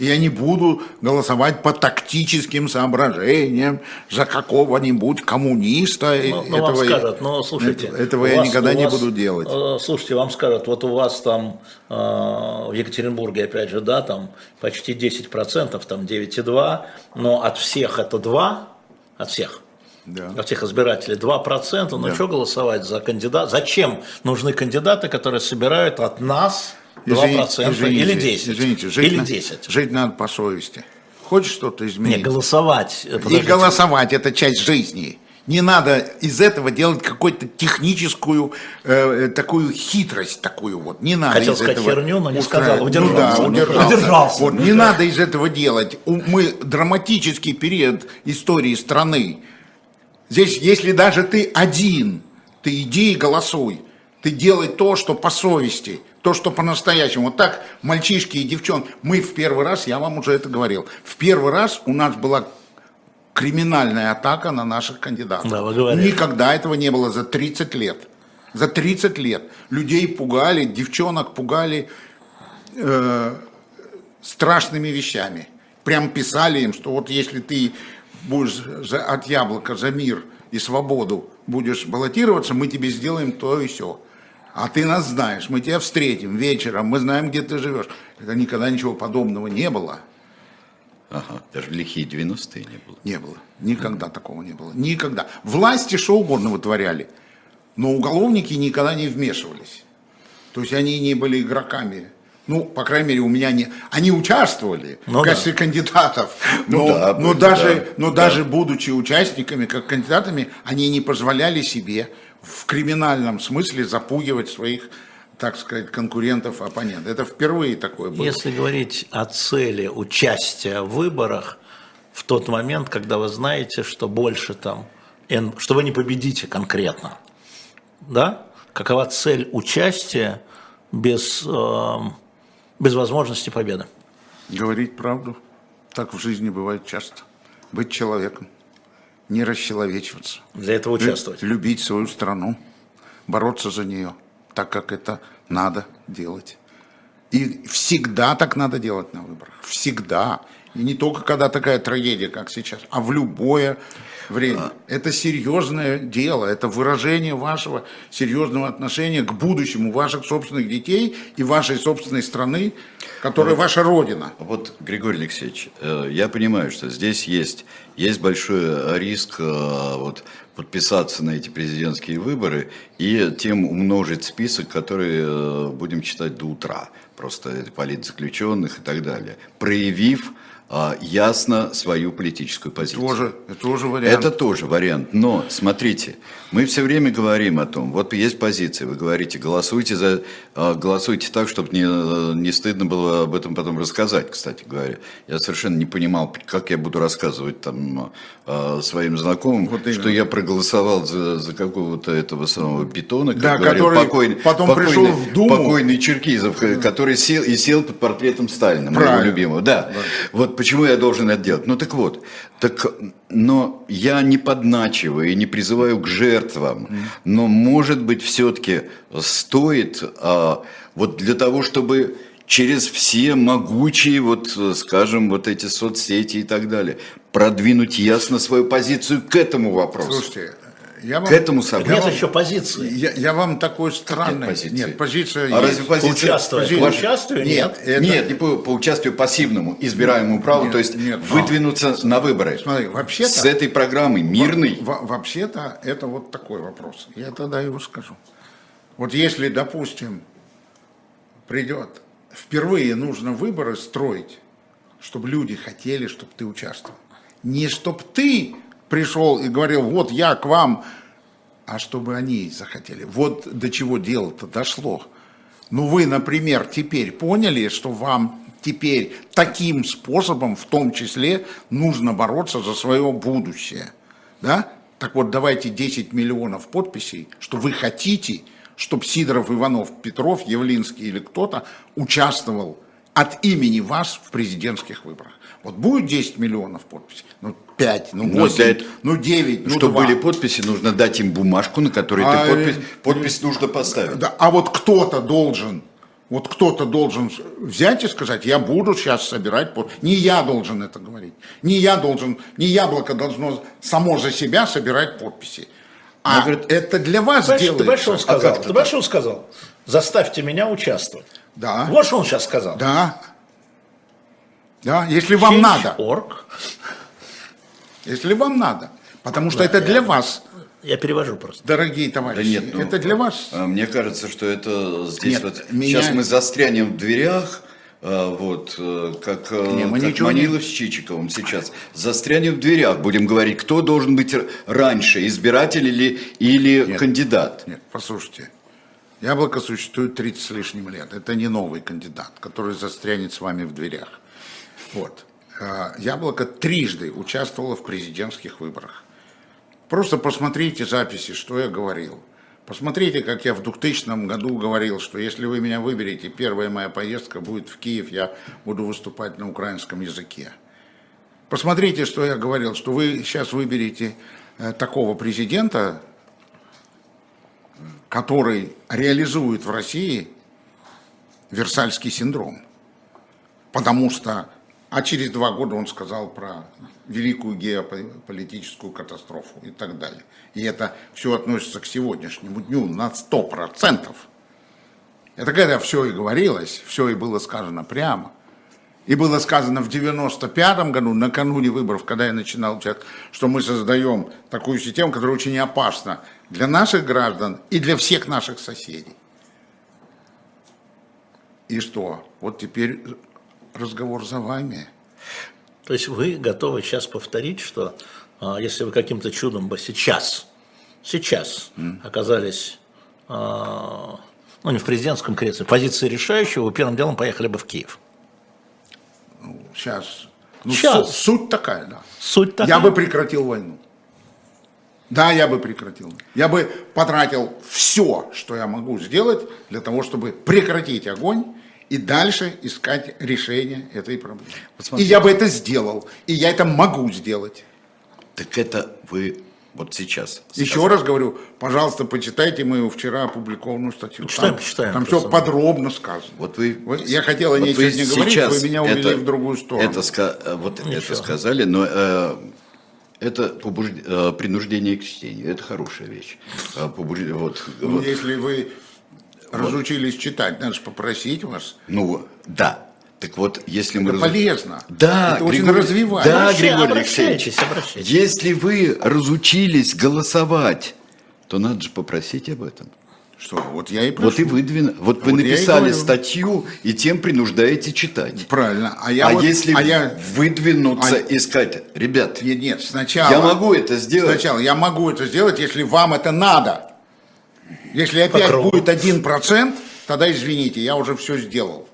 и я не буду голосовать по тактическим соображениям за какого-нибудь коммуниста. Ну, ну этого, вам скажут, но слушайте, этого я вас, никогда не вас, буду делать. Э, слушайте, вам скажут, вот у вас там э, в Екатеринбурге, опять же, да, там почти 10%, там 9,2, но от всех это 2, от всех. Да. Всех избирателей 2%, ну да. что голосовать за кандидата? Зачем нужны кандидаты, которые собирают от нас 2% извините, или 10. Извините, жить, или 10. На, жить надо по совести. Хочешь что-то изменить? Не, голосовать. Подождите. И голосовать – это часть жизни. Не надо из этого делать какую-то техническую э, такую хитрость такую вот. Не надо Хотел из сказать этого херню, но не сказал. Удержался. Ну, да, удержался. удержался. Вот, не надо из этого делать. Мы драматический период истории страны. Здесь, если даже ты один, ты иди и голосуй. Ты делай то, что по совести то, что по-настоящему. Вот так мальчишки и девчонки. Мы в первый раз, я вам уже это говорил, в первый раз у нас была криминальная атака на наших кандидатов. Да, вы говорили. Никогда этого не было за 30 лет. За 30 лет. Людей пугали, девчонок пугали э, страшными вещами. Прям писали им, что вот если ты будешь за, от яблока за мир и свободу будешь баллотироваться, мы тебе сделаем то и все. А ты нас знаешь, мы тебя встретим вечером, мы знаем, где ты живешь. Это никогда ничего подобного не было. Ага, даже в лихие 90-е не было. Не было. Никогда mm такого не было. Никогда. Власти что угодно вытворяли, но уголовники никогда не вмешивались. То есть они не были игроками. Ну, по крайней мере, у меня не... Они участвовали ну, в качестве да. кандидатов, ну но, ну, да, но, даже, да, но да. даже будучи участниками, как кандидатами, они не позволяли себе в криминальном смысле запугивать своих так сказать, конкурентов, оппонентов. Это впервые такое было. Если говорить о цели участия в выборах, в тот момент, когда вы знаете, что больше там, что вы не победите конкретно, да? какова цель участия без, э, без возможности победы? Говорить правду. Так в жизни бывает часто. Быть человеком. Не расчеловечиваться. Для этого участвовать. Любить свою страну. Бороться за нее. Так, как это надо делать. И всегда так надо делать на выборах. Всегда. И не только когда такая трагедия, как сейчас, а в любое время. Это серьезное дело, это выражение вашего серьезного отношения к будущему ваших собственных детей и вашей собственной страны, которая вот, ваша родина. Вот, Григорий Алексеевич, э, я понимаю, что здесь есть, есть большой риск э, вот, подписаться на эти президентские выборы и тем умножить список, который э, будем читать до утра, просто политзаключенных и так далее, проявив ясно свою политическую позицию. Тоже, это тоже вариант. Это тоже вариант. Но смотрите, мы все время говорим о том, вот есть позиция, вы говорите, голосуйте за, а, голосуйте так, чтобы не, не стыдно было об этом потом рассказать, кстати говоря. Я совершенно не понимал, как я буду рассказывать там а, своим знакомым, вот что я проголосовал за, за какого-то этого самого питона, как да, говорил, который покойный, потом покойный, пришел в Думу. покойный Черкизов, который сел и сел под портретом Сталина, Правильно. моего любимого. Да. да. Вот почему я должен это делать? Ну так вот, так, но я не подначиваю и не призываю к жертвам, но может быть все-таки стоит а, вот для того, чтобы через все могучие, вот, скажем, вот эти соцсети и так далее, продвинуть ясно свою позицию к этому вопросу. Слушайте, я вам, к этому событию. Нет еще позиции. Я, я вам такой странный. Позиции? Нет, позиция а есть. разве позиция? Участвовать. Позиция... По участию? Нет, нет, это... нет не по, по участию пассивному, избираемому праву, нет, то есть нет, выдвинуться а, на выборы. Смотри, вообще С этой программой, мирной. Во, вообще-то это вот такой вопрос. Я тогда его скажу. Вот если, допустим, придет, впервые нужно выборы строить, чтобы люди хотели, чтобы ты участвовал. Не чтобы ты пришел и говорил, вот я к вам, а чтобы они захотели. Вот до чего дело-то дошло. Ну вы, например, теперь поняли, что вам теперь таким способом, в том числе, нужно бороться за свое будущее. Да? Так вот, давайте 10 миллионов подписей, что вы хотите, чтобы Сидоров, Иванов, Петров, Явлинский или кто-то участвовал от имени вас в президентских выборах. Вот будет 10 миллионов подписей, ну 5, ну 8, ну, 9, ну Чтобы 2. были подписи, нужно дать им бумажку, на которой а, ты подпись, подпись нужно поставить. Да, а вот кто-то должен, вот кто-то должен взять и сказать, я буду сейчас собирать подписи. Не я должен это говорить. Не я должен, не яблоко должно само за себя собирать подписи. А говорит, это для вас ты делается. Ты знаешь, что он сказал? А ты что он сказал? Заставьте меня участвовать. Да. Вот что он сейчас сказал. Да. Да, если вам Change. надо. Орг. Если вам надо. Потому что да, это я, для вас. Я перевожу просто. Дорогие товарищи, да нет, ну, это для вас. А, мне кажется, что это здесь нет, вот меня... сейчас мы застрянем в дверях, а, вот, э, как, э, не, мы как Манилов не... с Чичиковым сейчас. Застрянем в дверях, будем говорить, кто должен быть раньше, избиратель или, или нет, кандидат. Нет, послушайте, Яблоко существует 30 с лишним лет. Это не новый кандидат, который застрянет с вами в дверях. Вот. А, Яблоко трижды участвовало в президентских выборах. Просто посмотрите записи, что я говорил. Посмотрите, как я в 2000 году говорил, что если вы меня выберете, первая моя поездка будет в Киев, я буду выступать на украинском языке. Посмотрите, что я говорил, что вы сейчас выберете э, такого президента, который реализует в России Версальский синдром. Потому что а через два года он сказал про великую геополитическую катастрофу и так далее. И это все относится к сегодняшнему дню на сто процентов. Это когда все и говорилось, все и было сказано прямо. И было сказано в 95 году, накануне выборов, когда я начинал участвовать, что мы создаем такую систему, которая очень опасна для наших граждан и для всех наших соседей. И что? Вот теперь разговор за вами. То есть вы готовы сейчас повторить, что а, если вы каким-то чудом бы сейчас, сейчас mm. оказались, а, ну не в президентском кресле, в позиции решающего, вы первым делом поехали бы в Киев? Ну, сейчас. Ну, сейчас. Суть, суть такая, да. Суть такая. Я бы прекратил войну. Да, я бы прекратил. Я бы потратил все, что я могу сделать для того, чтобы прекратить огонь и дальше искать решение этой проблемы. Вот и я бы это сделал. И я это могу сделать. Так это вы вот сейчас. Сказали. Еще раз говорю, пожалуйста, почитайте мою вчера опубликованную статью. Читаем, там, читаем. Там все подробно сказано. Вот вы, я хотел о ней вот сегодня говорить, вы меня увели это, в другую сторону. Это, вот Ничего. это сказали, но э, это побужд... Э, принуждение к чтению. Это хорошая вещь. Э, побуж... Вот, ну, вот. Если вы вот. разучились читать, надо же попросить вас. Ну, да. Так вот, если это мы... полезно. Да, это Григорий... очень развивает. Да, Обращай, Григорий Алексеевич, если вы разучились голосовать, то надо же попросить об этом. Что, вот я и прошу. Вот и выдвин... вот, вот вы написали и статью и тем принуждаете читать. Правильно. А, я а вот, если а я... выдвинуться а... и сказать, ребят, нет, нет, сначала. Я могу это сделать. Сначала я могу это сделать, если вам это надо. Если опять Покров. будет один процент, тогда извините, я уже все сделал.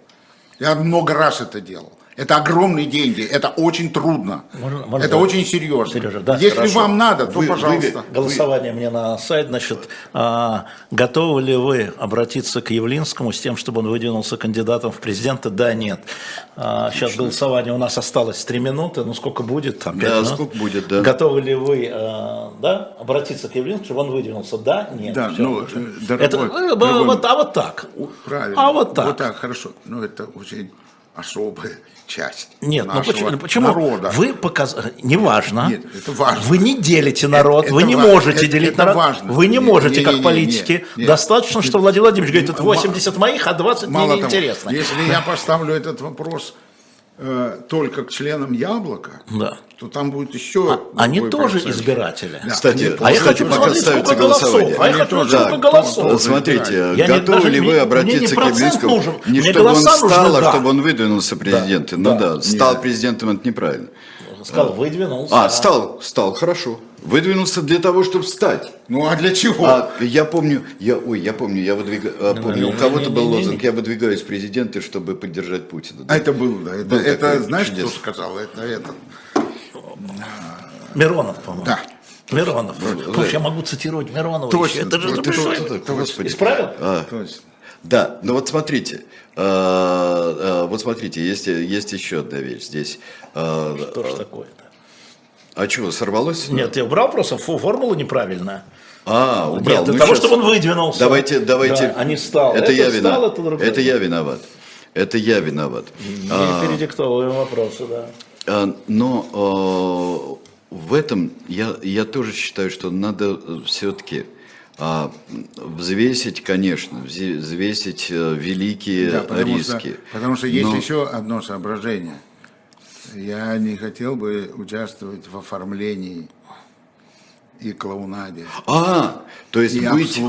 Я много раз это делал. Это огромные деньги, это очень трудно, можно, можно это очень серьезно. Сережа, да, Если хорошо. вам надо, то вы, пожалуйста. Вы, голосование вы... мне на сайт, значит, а, готовы ли вы обратиться к Явлинскому с тем, чтобы он выдвинулся кандидатом в президенты? Да, нет. А, сейчас голосование у нас осталось три минуты, ну сколько будет? Там, да, минут. сколько будет, да. Готовы ли вы а, да, обратиться к Явлинскому, чтобы он выдвинулся? Да, нет. Да, все, ну, дорогой, это, дорогой, вот, а вот так. Правильно. А вот так. Вот так, хорошо. Ну это очень особая часть Нет, ну почему, ну почему народа. вы показали, неважно, Нет, это важно. вы не делите народ, это, вы не важно. можете это, делить это народ, важно. вы не нет, можете, нет, как нет, политики, нет, нет, достаточно, что Владимир Владимирович говорит, это 80 моих, а 20 мне неинтересно. Если я поставлю этот вопрос э, только к членам Яблока, да. то там будет еще. А, они тоже процесс. избиратели. Да. Кстати, а я хочу посмотреть, сколько голосов. А я хочу тоже, сколько голосов. Смотрите, я готовы ли вы обратиться к Явлинскому? Не чтобы он стал, а чтобы он выдвинулся президентом. Ну да, стал президентом, это неправильно. Сказал, выдвинулся. А, стал, стал, хорошо. Выдвинулся для того, чтобы стать. Ну а для чего? А, я помню, я, ой, я помню, я выдвигаю, а, помню, у кого-то был лозунг, я выдвигаюсь в президенты, чтобы поддержать Путина. Да? А это был, да, это, был это знаешь, чудес. кто сказал? Это, это. Миронов, по-моему. Да. Миронов. Да. Слушай, я могу цитировать Миронова. Точно. Это же ты что, ты, господи. Исправил? А. Точно. Да, ну вот смотрите, вот смотрите, есть, есть еще одна вещь здесь. Э, что же такое-то? А чего, сорвалось? Нет, я убрал просто формулу неправильно. А, убрал. Нет, для ну, того, чтобы он выдвинулся. Давайте, давайте. Да, а не стал. Это, это я виноват. Это, это я виноват. Это я виноват. Не а, передиктовываем вопросы, да. А, но а, в этом я, я тоже считаю, что надо все-таки а, взвесить, конечно, взвесить э, великие да, потому риски. Что, потому что есть но... еще одно соображение. Я не хотел бы участвовать в оформлении и клоунаде. А, то есть и быть...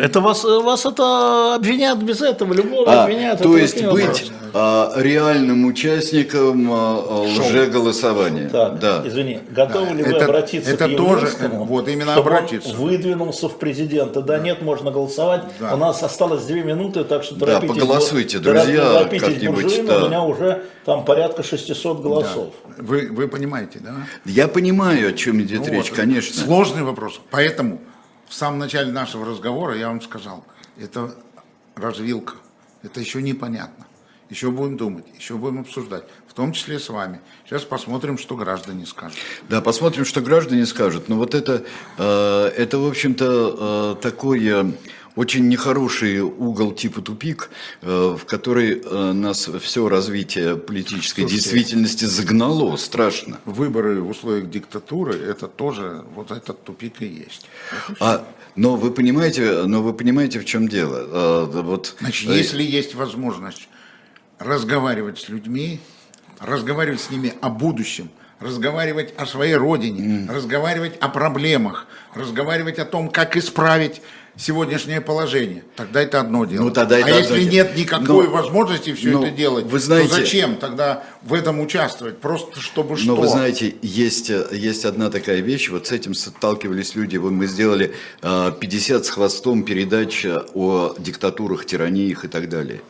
Это вас, вас это обвинят без этого, любого а, обвинят. То есть быть а, реальным участником а, лжеголосования. Так, да. извини, готовы да. ли вы это, обратиться это к тоже, вот именно обратиться. Он выдвинулся в президенты. Да, да. нет, можно голосовать. Да. У нас осталось две минуты, так что торопитесь. Да, поголосуйте, друзья, торопитесь как-нибудь. Да. У меня уже там порядка 600 голосов. Да. Вы, вы понимаете, да? Я понимаю, о чем идет ну, речь, вот, конечно. Сложный вопрос. Поэтому в самом начале нашего разговора я вам сказал, это развилка, это еще непонятно. Еще будем думать, еще будем обсуждать, в том числе с вами. Сейчас посмотрим, что граждане скажут. Да, посмотрим, что граждане скажут. Но вот это, э, это в общем-то, э, такое очень нехороший угол типа тупик, э, в который э, нас все развитие политической Слушайте, действительности загнало страшно. Выборы в условиях диктатуры это тоже вот этот тупик и есть. А, но вы понимаете, но вы понимаете, в чем дело? А, вот, Значит, если есть возможность разговаривать с людьми, разговаривать с ними о будущем, разговаривать о своей родине, mm. разговаривать о проблемах, разговаривать о том, как исправить сегодняшнее положение, тогда это одно дело. Ну, тогда это а если дело. нет никакой но, возможности все но, это делать, вы знаете, то зачем тогда в этом участвовать? Просто чтобы что? Но вы знаете, есть, есть одна такая вещь, вот с этим сталкивались люди, мы сделали 50 а, с хвостом передач о диктатурах, тираниях и так далее.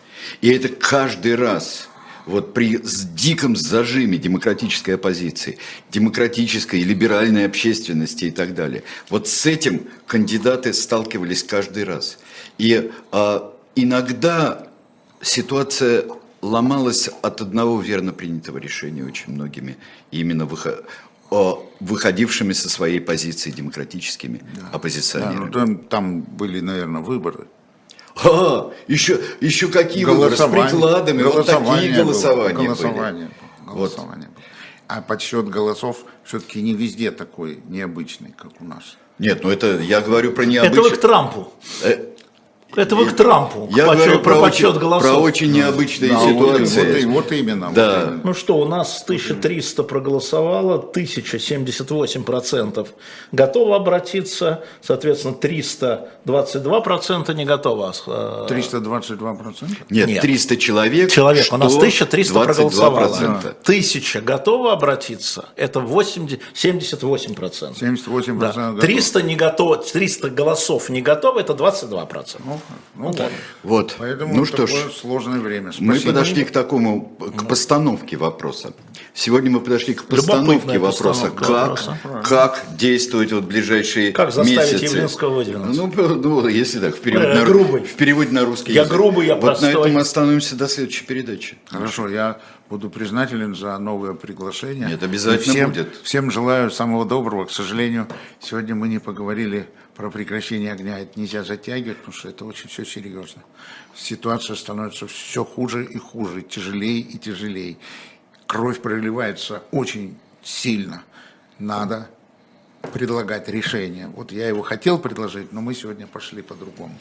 И это каждый раз вот при диком зажиме демократической оппозиции, демократической и либеральной общественности и так далее, вот с этим кандидаты сталкивались каждый раз. И а, иногда ситуация ломалась от одного верно принятого решения очень многими, именно выход, выходившими со своей позиции демократическими да. оппозиционерами. Да, ну, там, там были, наверное, выборы. А, еще, еще какие выборы с прикладами, вот такие голосования, было, голосование были. Голосование вот. А подсчет голосов все-таки не везде такой необычный, как у нас. Нет, ну это я говорю про необычный. Это вы к Трампу. Э, это вы к Трампу. Я к говорю про, подсчет очень, голосов. про очень необычные да, ситуации. Вот, вот, вот именно. Да. Вот. Ну что, у нас 1300 проголосовало, 1078% готовы обратиться, соответственно, 322% не готовы. 322%? А, Нет, Нет. 300 человек. Человек, у нас 1300 проголосовало. Да. 1000 готовы обратиться, это 80, 78%. 78% да. 300, не готовы, 300 голосов не готовы, это 22%. Ну, ну да. Вот. Поэтому ну что ж, сложное время. Спасибо. Мы подошли к такому, к постановке вопроса. Сегодня мы подошли к постановке вопроса, как, вопроса. как действовать вот ближайшие как заставить месяцы. Выдвинуться? Ну, ну, если так, в переводе, э, на, грубый. в переводе на русский я язык. Я грубый, я Вот простой. на этом мы остановимся до следующей передачи. Хорошо, я буду признателен за новое приглашение. Нет, обязательно всем, будет. Всем желаю самого доброго. К сожалению, сегодня мы не поговорили про прекращение огня. Это нельзя затягивать, потому что это очень все серьезно. Ситуация становится все хуже и хуже, тяжелее и тяжелее. Кровь проливается очень сильно. Надо предлагать решение. Вот я его хотел предложить, но мы сегодня пошли по-другому.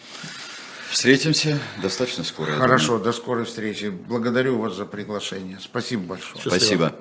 Встретимся достаточно скоро. Хорошо, до скорой встречи. Благодарю вас за приглашение. Спасибо большое. Спасибо.